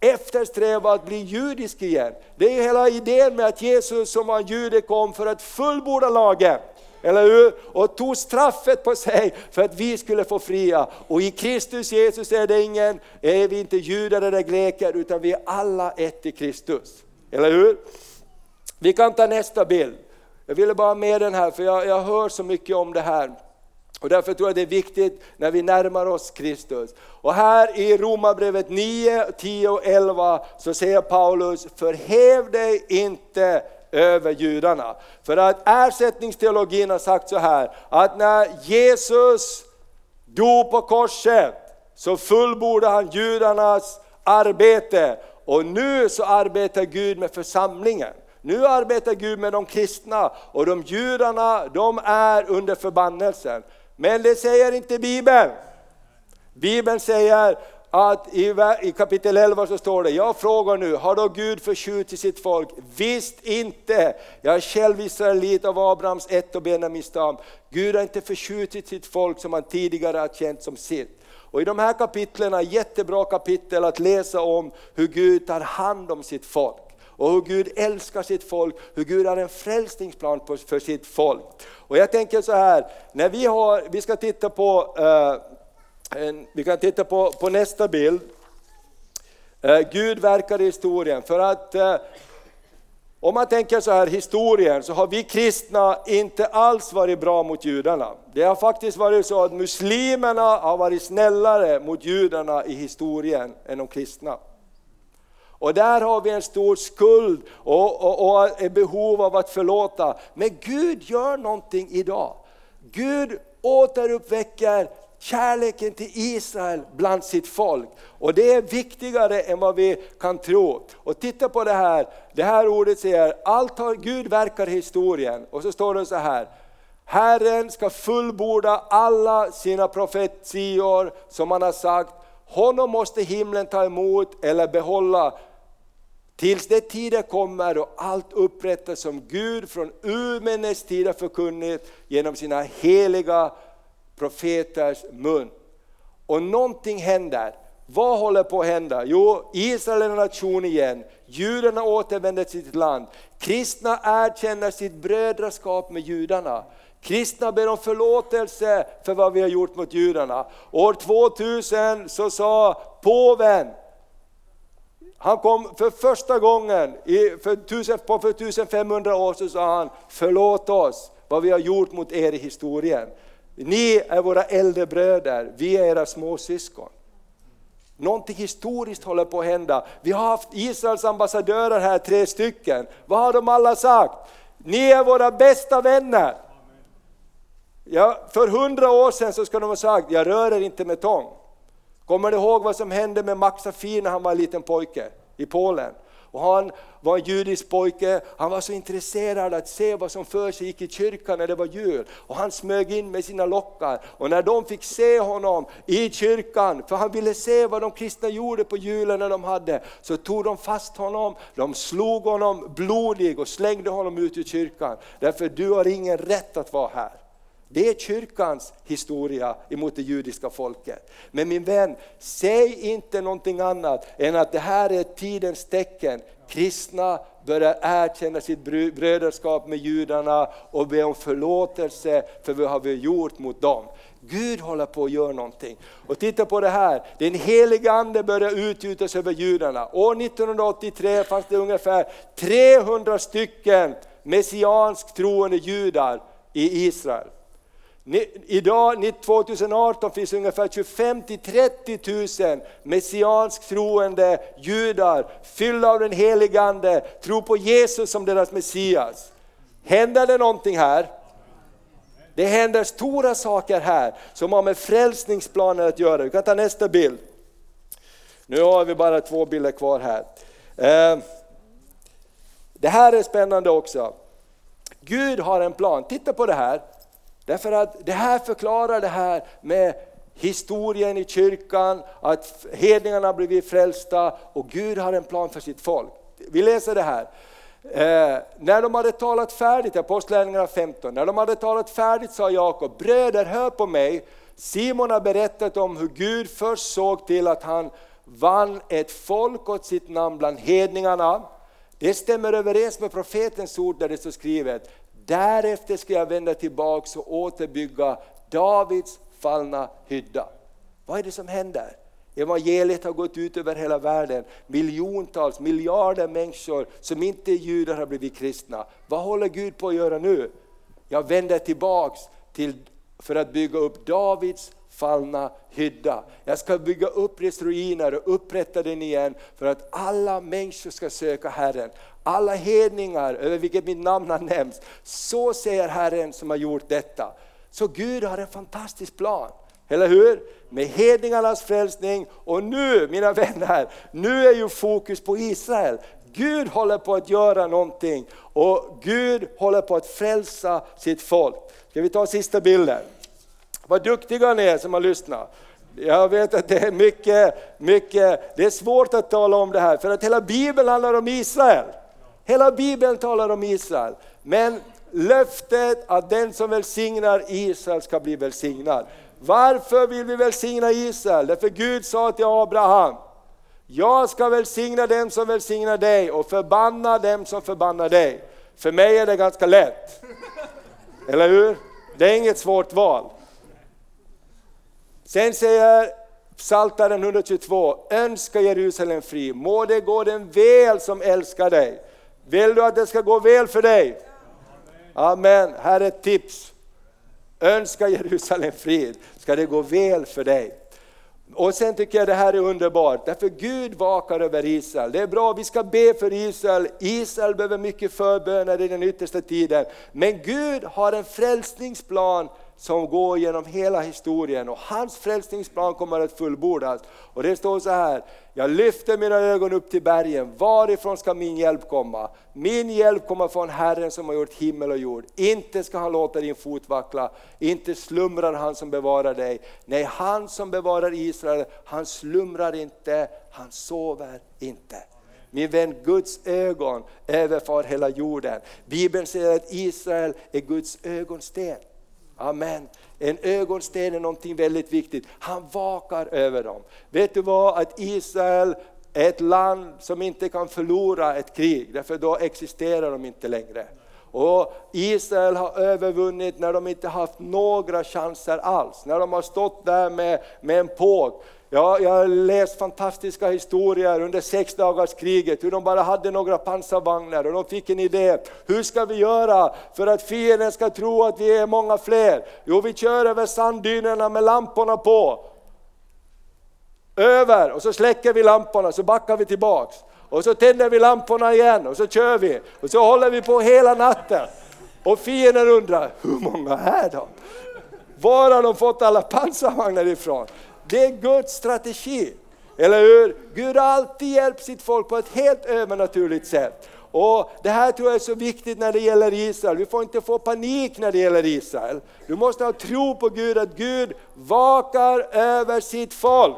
eftersträva att bli judisk igen. Det är hela idén med att Jesus som var jude kom för att fullborda lagen. Eller hur? Och tog straffet på sig för att vi skulle få fria. Och i Kristus Jesus är det ingen, är vi inte judar eller greker utan vi är alla ett i Kristus. Eller hur? Vi kan ta nästa bild. Jag ville bara ha med den här för jag, jag hör så mycket om det här. Och därför tror jag det är viktigt när vi närmar oss Kristus. Och här i Romarbrevet 9, 10 och 11 så säger Paulus, förhäv dig inte över judarna. För att ersättningsteologin har sagt så här, att när Jesus dog på korset så fullbordade han judarnas arbete och nu så arbetar Gud med församlingen. Nu arbetar Gud med de kristna och de judarna de är under förbannelsen. Men det säger inte Bibeln. Bibeln säger att i, i kapitel 11 så står det, jag frågar nu, har då Gud förskjutit sitt folk? Visst inte! Jag är själv israelit av Abrahams ett och Benjamins stam. Gud har inte förskjutit sitt folk som han tidigare har känt som sitt. Och i de här kapitlen, jättebra kapitel att läsa om hur Gud tar hand om sitt folk och hur Gud älskar sitt folk, hur Gud har en frälsningsplan för sitt folk. Och jag tänker så här, när vi, har, vi ska titta på, eh, en, vi kan titta på, på nästa bild. Eh, Gud verkar i historien, för att eh, om man tänker så här historien så har vi kristna inte alls varit bra mot judarna. Det har faktiskt varit så att muslimerna har varit snällare mot judarna i historien än de kristna. Och där har vi en stor skuld och, och, och ett behov av att förlåta. Men Gud gör någonting idag. Gud återuppväcker kärleken till Israel bland sitt folk. Och det är viktigare än vad vi kan tro. Och titta på det här, det här ordet säger, allt har Gud verkar i historien. Och så står det så här, Herren ska fullborda alla sina profetior som han har sagt, honom måste himlen ta emot eller behålla tills det tider kommer och allt upprättas som Gud från urminnes tider förkunnit genom sina heliga profeters mun. Och någonting händer. Vad håller på att hända? Jo, Israel är en nation igen. Judarna återvänder till sitt land. Kristna erkänner sitt brödraskap med judarna. Kristna ber om förlåtelse för vad vi har gjort mot judarna. År 2000 så sa påven, han kom för första gången för på för 1500 år så sa han, förlåt oss vad vi har gjort mot er i historien. Ni är våra äldre bröder, vi är era småsyskon. Någonting historiskt håller på att hända. Vi har haft Israels ambassadörer här, tre stycken. Vad har de alla sagt? Ni är våra bästa vänner. Ja, för hundra år sedan så skulle de ha sagt, jag rör er inte med tång. Kommer du ihåg vad som hände med Max Safir när han var en liten pojke i Polen? Och han var en judisk pojke, han var så intresserad att se vad som för sig gick i kyrkan när det var jul. Och han smög in med sina lockar. Och när de fick se honom i kyrkan, för han ville se vad de kristna gjorde på julen när de hade, så tog de fast honom, de slog honom blodig och slängde honom ut ur kyrkan. Därför du har ingen rätt att vara här. Det är kyrkans historia emot det judiska folket. Men min vän, säg inte någonting annat än att det här är tidens tecken. Kristna börjar erkänna sitt bröderskap med judarna och be om förlåtelse för vad vi har gjort mot dem. Gud håller på att göra någonting. Och titta på det här, den heliga ande börjar utgjutas över judarna. År 1983 fanns det ungefär 300 stycken messiansk troende judar i Israel. Idag, 2018, finns ungefär 25 30 000 messiansk troende judar, fyllda av den helige Ande, tror på Jesus som deras Messias. Händer det någonting här? Det händer stora saker här som har med frälsningsplaner att göra. Vi kan ta nästa bild. Nu har vi bara två bilder kvar här. Ehm, det här är spännande också. Gud har en plan, titta på det här. Därför att det här förklarar det här med historien i kyrkan, att hedningarna har blivit frälsta och Gud har en plan för sitt folk. Vi läser det här. Eh, när de hade talat färdigt, Apostlagärningarna 15, när de hade talat färdigt sa Jakob, bröder hör på mig, Simon har berättat om hur Gud först såg till att han vann ett folk åt sitt namn bland hedningarna. Det stämmer överens med profetens ord där det står skrivet, Därefter ska jag vända tillbaks och återbygga Davids fallna hydda. Vad är det som händer? Evangeliet har gått ut över hela världen. Miljontals, miljarder människor som inte är judar har blivit kristna. Vad håller Gud på att göra nu? Jag vänder tillbaks till för att bygga upp Davids fallna hydda. Jag ska bygga upp dess ruiner och upprätta den igen för att alla människor ska söka Herren. Alla hedningar över vilket mitt namn har nämnts. Så säger Herren som har gjort detta. Så Gud har en fantastisk plan. Eller hur? Med hedningarnas frälsning och nu mina vänner, nu är ju fokus på Israel. Gud håller på att göra någonting och Gud håller på att frälsa sitt folk. Ska vi ta sista bilden? Vad duktiga ni är som har lyssnat. Jag vet att det är mycket, mycket, det är svårt att tala om det här för att hela Bibeln handlar om Israel. Hela Bibeln talar om Israel. Men löftet att den som välsignar Israel ska bli välsignad. Varför vill vi välsigna Israel? Därför Gud sa till Abraham, jag ska välsigna dem som välsignar dig och förbanna dem som förbannar dig. För mig är det ganska lätt. Eller hur? Det är inget svårt val. Sen säger Psaltaren 122, önska Jerusalem fri, må det gå den väl som älskar dig. Vill du att det ska gå väl för dig? Amen, här är ett tips. Önska Jerusalem frid, ska det gå väl för dig. Och sen tycker jag det här är underbart, därför Gud vakar över Israel. Det är bra, vi ska be för Israel. Israel behöver mycket förböner i den yttersta tiden. Men Gud har en frälsningsplan som går genom hela historien och hans frälsningsplan kommer att fullbordas. Och det står så här, jag lyfter mina ögon upp till bergen, varifrån ska min hjälp komma? Min hjälp kommer från Herren som har gjort himmel och jord. Inte ska han låta din fot vackla, inte slumrar han som bevarar dig. Nej, han som bevarar Israel, han slumrar inte, han sover inte. Min vän, Guds ögon överfar hela jorden. Bibeln säger att Israel är Guds ögonsten. Amen. En ögonsten är någonting väldigt viktigt. Han vakar över dem. Vet du vad? Att Israel är ett land som inte kan förlora ett krig, därför då existerar de inte längre. Och Israel har övervunnit när de inte haft några chanser alls, när de har stått där med, med en påg. Ja, jag har läst fantastiska historier under sexdagarskriget, hur de bara hade några pansarvagnar och de fick en idé. Hur ska vi göra för att fienden ska tro att vi är många fler? Jo, vi kör över sanddynerna med lamporna på. Över, och så släcker vi lamporna, så backar vi tillbaks. Och så tänder vi lamporna igen och så kör vi. Och så håller vi på hela natten. Och fienden undrar, hur många är de? Var har de fått alla pansarvagnar ifrån? Det är Guds strategi. Eller hur? Gud har alltid hjälpt sitt folk på ett helt övernaturligt sätt. Och Det här tror jag är så viktigt när det gäller Israel. Vi får inte få panik när det gäller Israel. Du måste ha tro på Gud, att Gud vakar över sitt folk.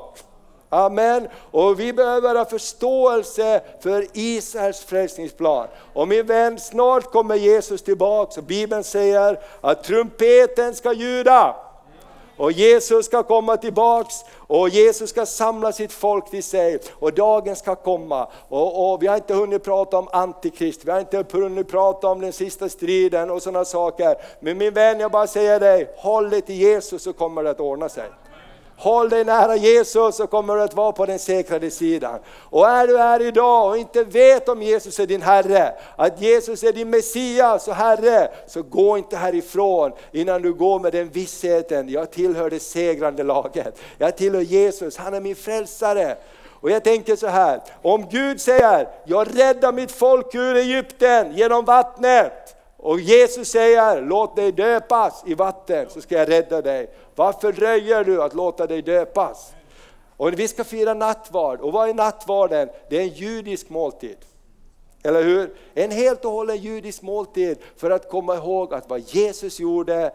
Amen. Och vi behöver ha förståelse för Israels frälsningsplan. Och min vän, snart kommer Jesus tillbaka och Bibeln säger att trumpeten ska ljuda. Och Jesus ska komma tillbaks och Jesus ska samla sitt folk till sig och dagen ska komma. Och, och vi har inte hunnit prata om Antikrist, vi har inte hunnit prata om den sista striden och sådana saker. Men min vän, jag bara säger dig, håll dig till Jesus så kommer det att ordna sig. Håll dig nära Jesus så kommer du att vara på den säkrade sidan. Och är du här idag och inte vet om Jesus är din Herre, att Jesus är din Messias och Herre, så gå inte härifrån innan du går med den vissheten, jag tillhör det segrande laget. Jag tillhör Jesus, han är min frälsare. Och jag tänker så här, om Gud säger, jag räddar mitt folk ur Egypten genom vattnet, och Jesus säger, låt dig döpas i vatten så ska jag rädda dig. Varför dröjer du att låta dig döpas? Och vi ska fira nattvard, och vad är nattvarden? Det är en judisk måltid. Eller hur? En helt och hållen judisk måltid för att komma ihåg att vad Jesus gjorde,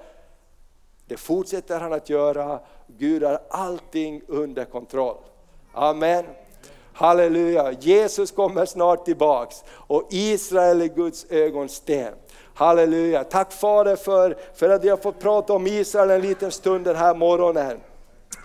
det fortsätter han att göra. Gud har allting under kontroll. Amen. Halleluja, Jesus kommer snart tillbaks och Israel är Guds ögonsten. Halleluja, tack Fader för, för att vi har fått prata om Israel en liten stund den här morgonen.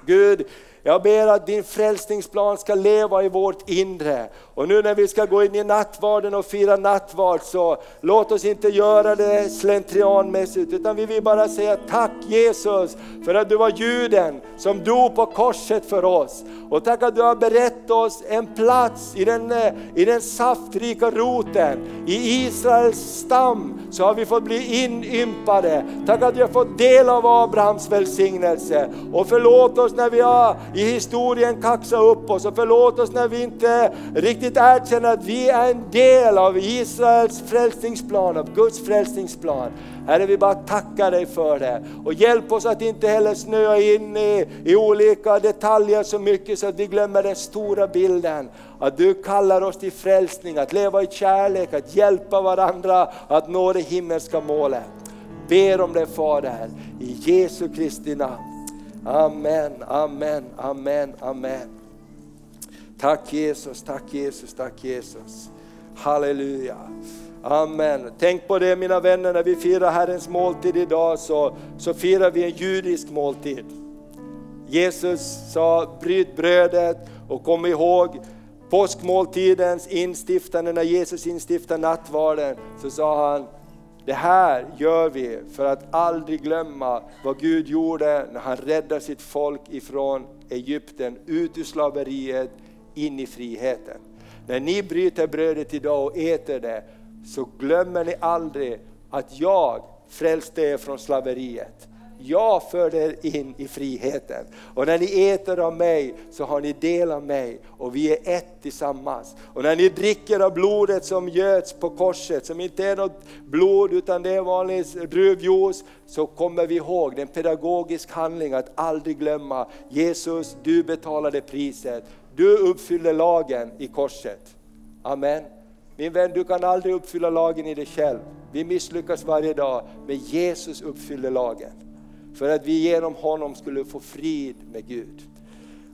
Gud, jag ber att din frälsningsplan ska leva i vårt inre. Och nu när vi ska gå in i nattvarden och fira nattvard så låt oss inte göra det slentrianmässigt utan vi vill bara säga tack Jesus för att du var juden som dog på korset för oss. Och tack att du har berett oss en plats i den, eh, i den saftrika roten. I Israels stam så har vi fått bli inympade. Tack att vi har fått del av Abrahams välsignelse. Och förlåt oss när vi har i historien kaxa upp oss och förlåt oss när vi inte riktigt erkänner att vi är en del av Israels frälsningsplan, av Guds frälsningsplan. Herre, vi bara tackar dig för det. Och hjälp oss att inte heller snöa in i, i olika detaljer så mycket så att vi glömmer den stora bilden. Att du kallar oss till frälsning, att leva i kärlek, att hjälpa varandra att nå det himmelska målet. Ber om det Fader, i Jesu Kristi namn. Amen, amen, amen, amen. Tack Jesus, tack Jesus, tack Jesus. Halleluja. Amen. Tänk på det mina vänner, när vi firar Herrens måltid idag så, så firar vi en judisk måltid. Jesus sa bryt brödet och kom ihåg påskmåltidens instiftande, när Jesus instiftade nattvarden så sa han det här gör vi för att aldrig glömma vad Gud gjorde när han räddade sitt folk ifrån Egypten, ut ur slaveriet, in i friheten. När ni bryter brödet idag och äter det, så glömmer ni aldrig att jag frälste er från slaveriet. Jag förde er in i friheten. Och när ni äter av mig så har ni del av mig och vi är ett tillsammans. Och när ni dricker av blodet som göts på korset, som inte är något blod utan det är vanlig druvjuice, så kommer vi ihåg, det är en pedagogisk handling att aldrig glömma Jesus, du betalade priset. Du uppfyllde lagen i korset. Amen. Min vän, du kan aldrig uppfylla lagen i dig själv. Vi misslyckas varje dag, men Jesus uppfyller lagen. För att vi genom honom skulle få frid med Gud.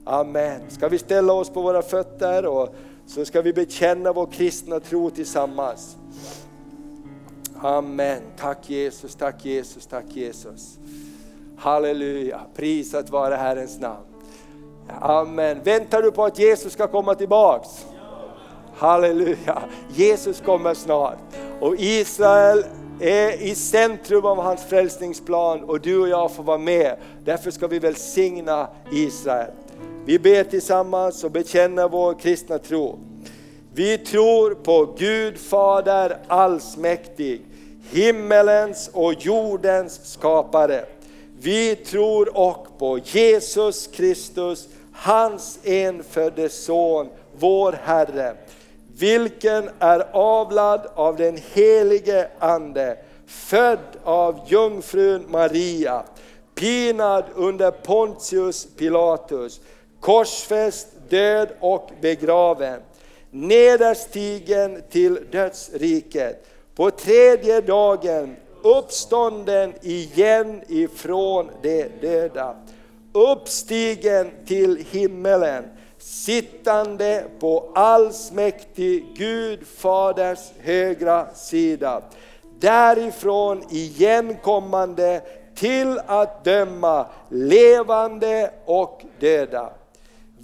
Amen. Ska vi ställa oss på våra fötter och så ska vi bekänna vår kristna tro tillsammans. Amen. Tack Jesus, tack Jesus, tack Jesus. Halleluja, prisat vare Herrens namn. Amen. Väntar du på att Jesus ska komma tillbaks? Halleluja, Jesus kommer snart. Och Israel är i centrum av hans frälsningsplan och du och jag får vara med. Därför ska vi välsigna Israel. Vi ber tillsammans och bekänner vår kristna tro. Vi tror på Gud Fader allsmäktig, himmelens och jordens skapare. Vi tror och på Jesus Kristus, hans enfödde son, vår Herre vilken är avlad av den helige Ande, född av jungfrun Maria, pinad under Pontius Pilatus, korsfäst, död och begraven, nederstigen till dödsriket, på tredje dagen uppstånden igen ifrån de döda, uppstigen till himmelen, sittande på allsmäktig Gud Faders högra sida. Därifrån igenkommande till att döma levande och döda.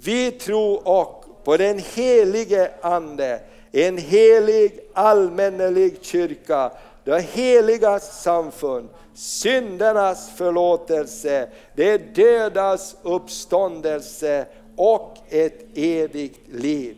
Vi tror och på den helige Ande, en helig allmännelig kyrka, det heliga samfund, syndernas förlåtelse, det dödas uppståndelse och ett evigt liv.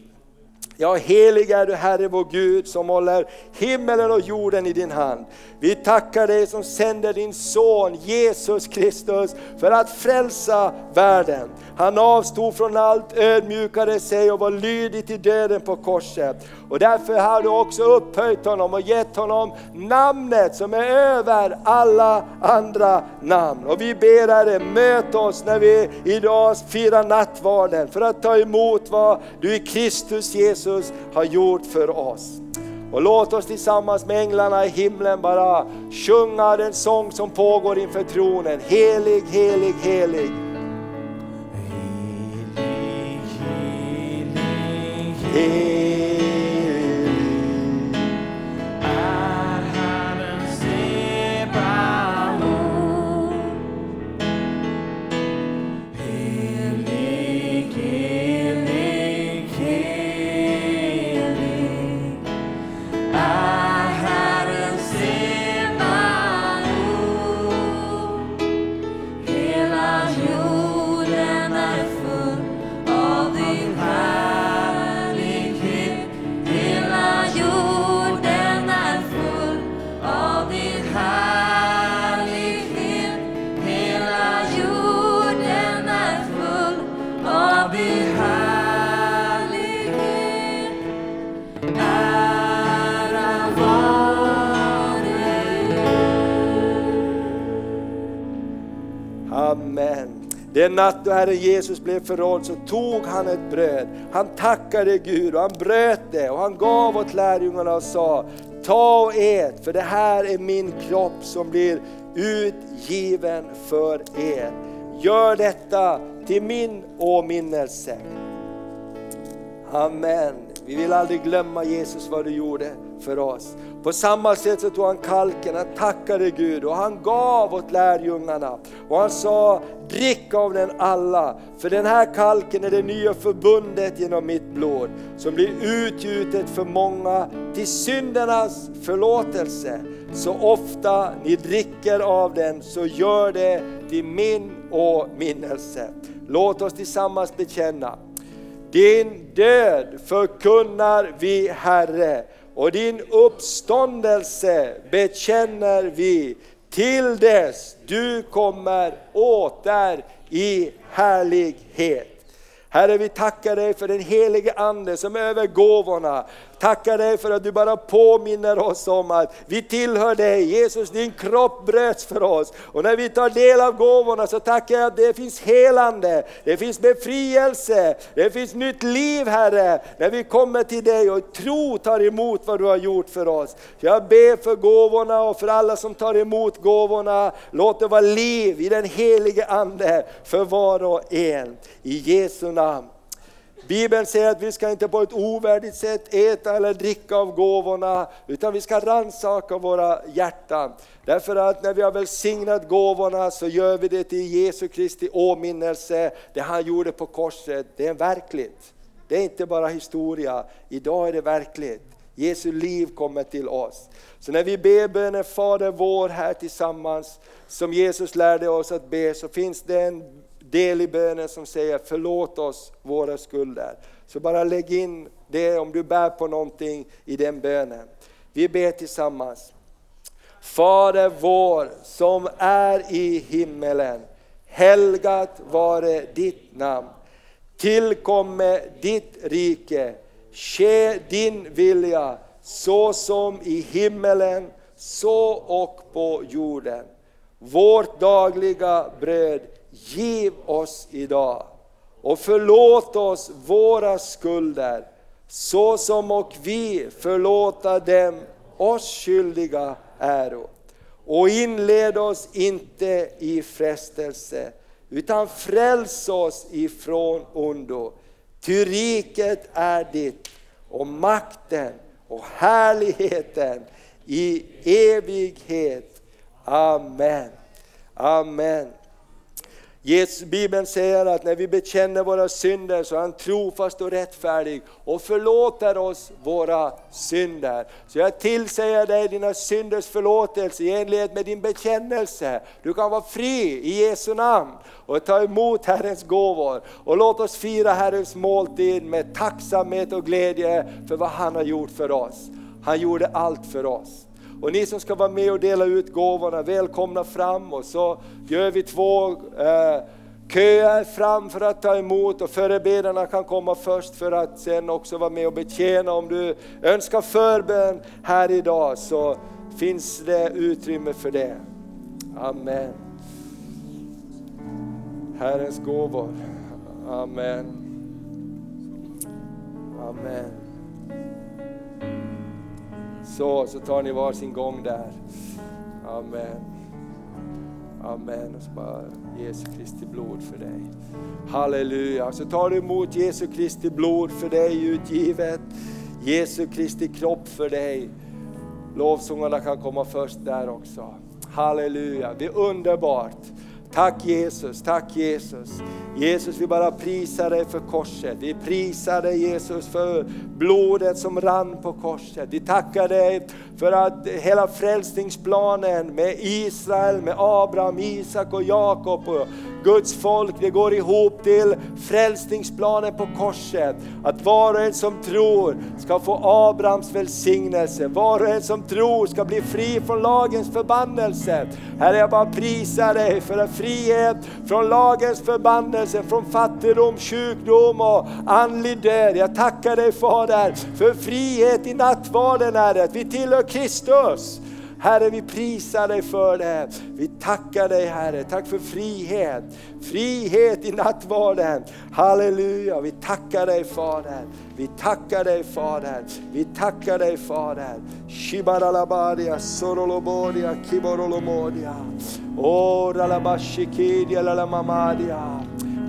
Ja, helig är du Herre vår Gud som håller himmelen och jorden i din hand. Vi tackar dig som sänder din son Jesus Kristus för att frälsa världen. Han avstod från allt, ödmjukade sig och var lydig till döden på korset. Och därför har du också upphöjt honom och gett honom namnet som är över alla andra namn. Och vi ber Herre, möt oss när vi idag firar nattvarden för att ta emot vad du i Kristus Jesus har gjort för oss. Och låt oss tillsammans med änglarna i himlen bara sjunga den sång som pågår inför tronen. Helig, helig, helig. Helig. Den natt då Herren Jesus blev förrådd så tog han ett bröd. Han tackade Gud och han bröt det och han gav åt lärjungarna och sa Ta och ät för det här är min kropp som blir utgiven för er. Gör detta till min åminnelse. Amen. Vi vill aldrig glömma Jesus vad du gjorde för oss. På samma sätt så tog han kalken, han tackade Gud och han gav åt lärjungarna. Och han sa, drick av den alla, för den här kalken är det nya förbundet genom mitt blod, som blir utgjutet för många till syndernas förlåtelse. Så ofta ni dricker av den, så gör det till min åminnelse. Låt oss tillsammans bekänna. Din död förkunnar vi Herre och din uppståndelse bekänner vi till dess du kommer åter i härlighet. Herre, vi tackar dig för den helige Ande som är över gåvorna. Tackar dig för att du bara påminner oss om att vi tillhör dig. Jesus, din kropp bröts för oss. Och när vi tar del av gåvorna så tackar jag att det finns helande, det finns befrielse, det finns nytt liv Herre. När vi kommer till dig och tro tar emot vad du har gjort för oss. Jag ber för gåvorna och för alla som tar emot gåvorna. Låt det vara liv i den helige Ande för var och en. I Jesu namn. Bibeln säger att vi ska inte på ett ovärdigt sätt äta eller dricka av gåvorna, utan vi ska rannsaka våra hjärtan. Därför att när vi har välsignat gåvorna så gör vi det till Jesu Kristi åminnelse. Det han gjorde på korset, det är verkligt. Det är inte bara historia, idag är det verkligt. Jesu liv kommer till oss. Så när vi ber bönen Fader vår här tillsammans, som Jesus lärde oss att be, så finns det en del i bönen som säger förlåt oss våra skulder. Så bara lägg in det om du bär på någonting i den bönen. Vi ber tillsammans. Fader vår som är i himmelen. Helgat vare ditt namn. Tillkomme ditt rike. Ske din vilja så som i himmelen så och på jorden. Vårt dagliga bröd giv oss idag och förlåt oss våra skulder så som och vi förlåta dem oss skyldiga äro. Och inled oss inte i frestelse utan fräls oss ifrån ondo. Ty riket är ditt och makten och härligheten i evighet. Amen. Amen. Bibeln säger att när vi bekänner våra synder så är han trofast och rättfärdig och förlåter oss våra synder. Så jag tillsäger dig dina synders förlåtelse i enlighet med din bekännelse. Du kan vara fri i Jesu namn och ta emot Herrens gåvor. Och låt oss fira Herrens måltid med tacksamhet och glädje för vad han har gjort för oss. Han gjorde allt för oss. Och ni som ska vara med och dela ut gåvorna, välkomna fram och så gör vi två eh, köer fram för att ta emot och förebedarna kan komma först för att sen också vara med och betjäna. Om du önskar förbön här idag så finns det utrymme för det. Amen. Herrens gåvor. Amen. Amen. Så, så tar ni var sin gång där. Amen. Amen. Och så bara Jesu Kristi blod för dig. Halleluja. Så tar du emot Jesu Kristi blod för dig utgivet. Jesu Kristi kropp för dig. Lovsångarna kan komma först där också. Halleluja, det är underbart. Tack Jesus, tack Jesus. Jesus vi bara prisar dig för korset. Vi prisar dig Jesus för blodet som rann på korset. Vi tackar dig för att hela frälsningsplanen med Israel, med Abraham, Isak och Jakob och Guds folk, det går ihop till frälsningsplanen på korset. Att var och en som tror ska få Abrahams välsignelse. Var och en som tror ska bli fri från lagens förbannelse. Herre jag bara prisar dig för att frihet från lagens förbannelse, från fattigdom, sjukdom och andlig död. Jag tackar dig Fader för frihet i nattvarden Herre, vi tillhör Kristus. Herre, vi prisar dig för det. Vi tackar dig Herre, tack för frihet. Frihet i nattvarden. Halleluja, vi tackar dig Fader. Vi tackar dig Fader. Vi tackar dig Fader. Shibaralabadia, sorolobodia, kiborolomodia. Oh, ralabashikidia, lalamamadia.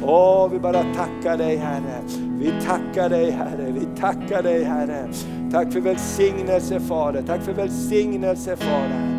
Åh, vi bara tackar dig Herre. Vi tackar dig Herre, vi tackar dig Herre. Tack för välsignelse Fader, tack för välsignelse Fader.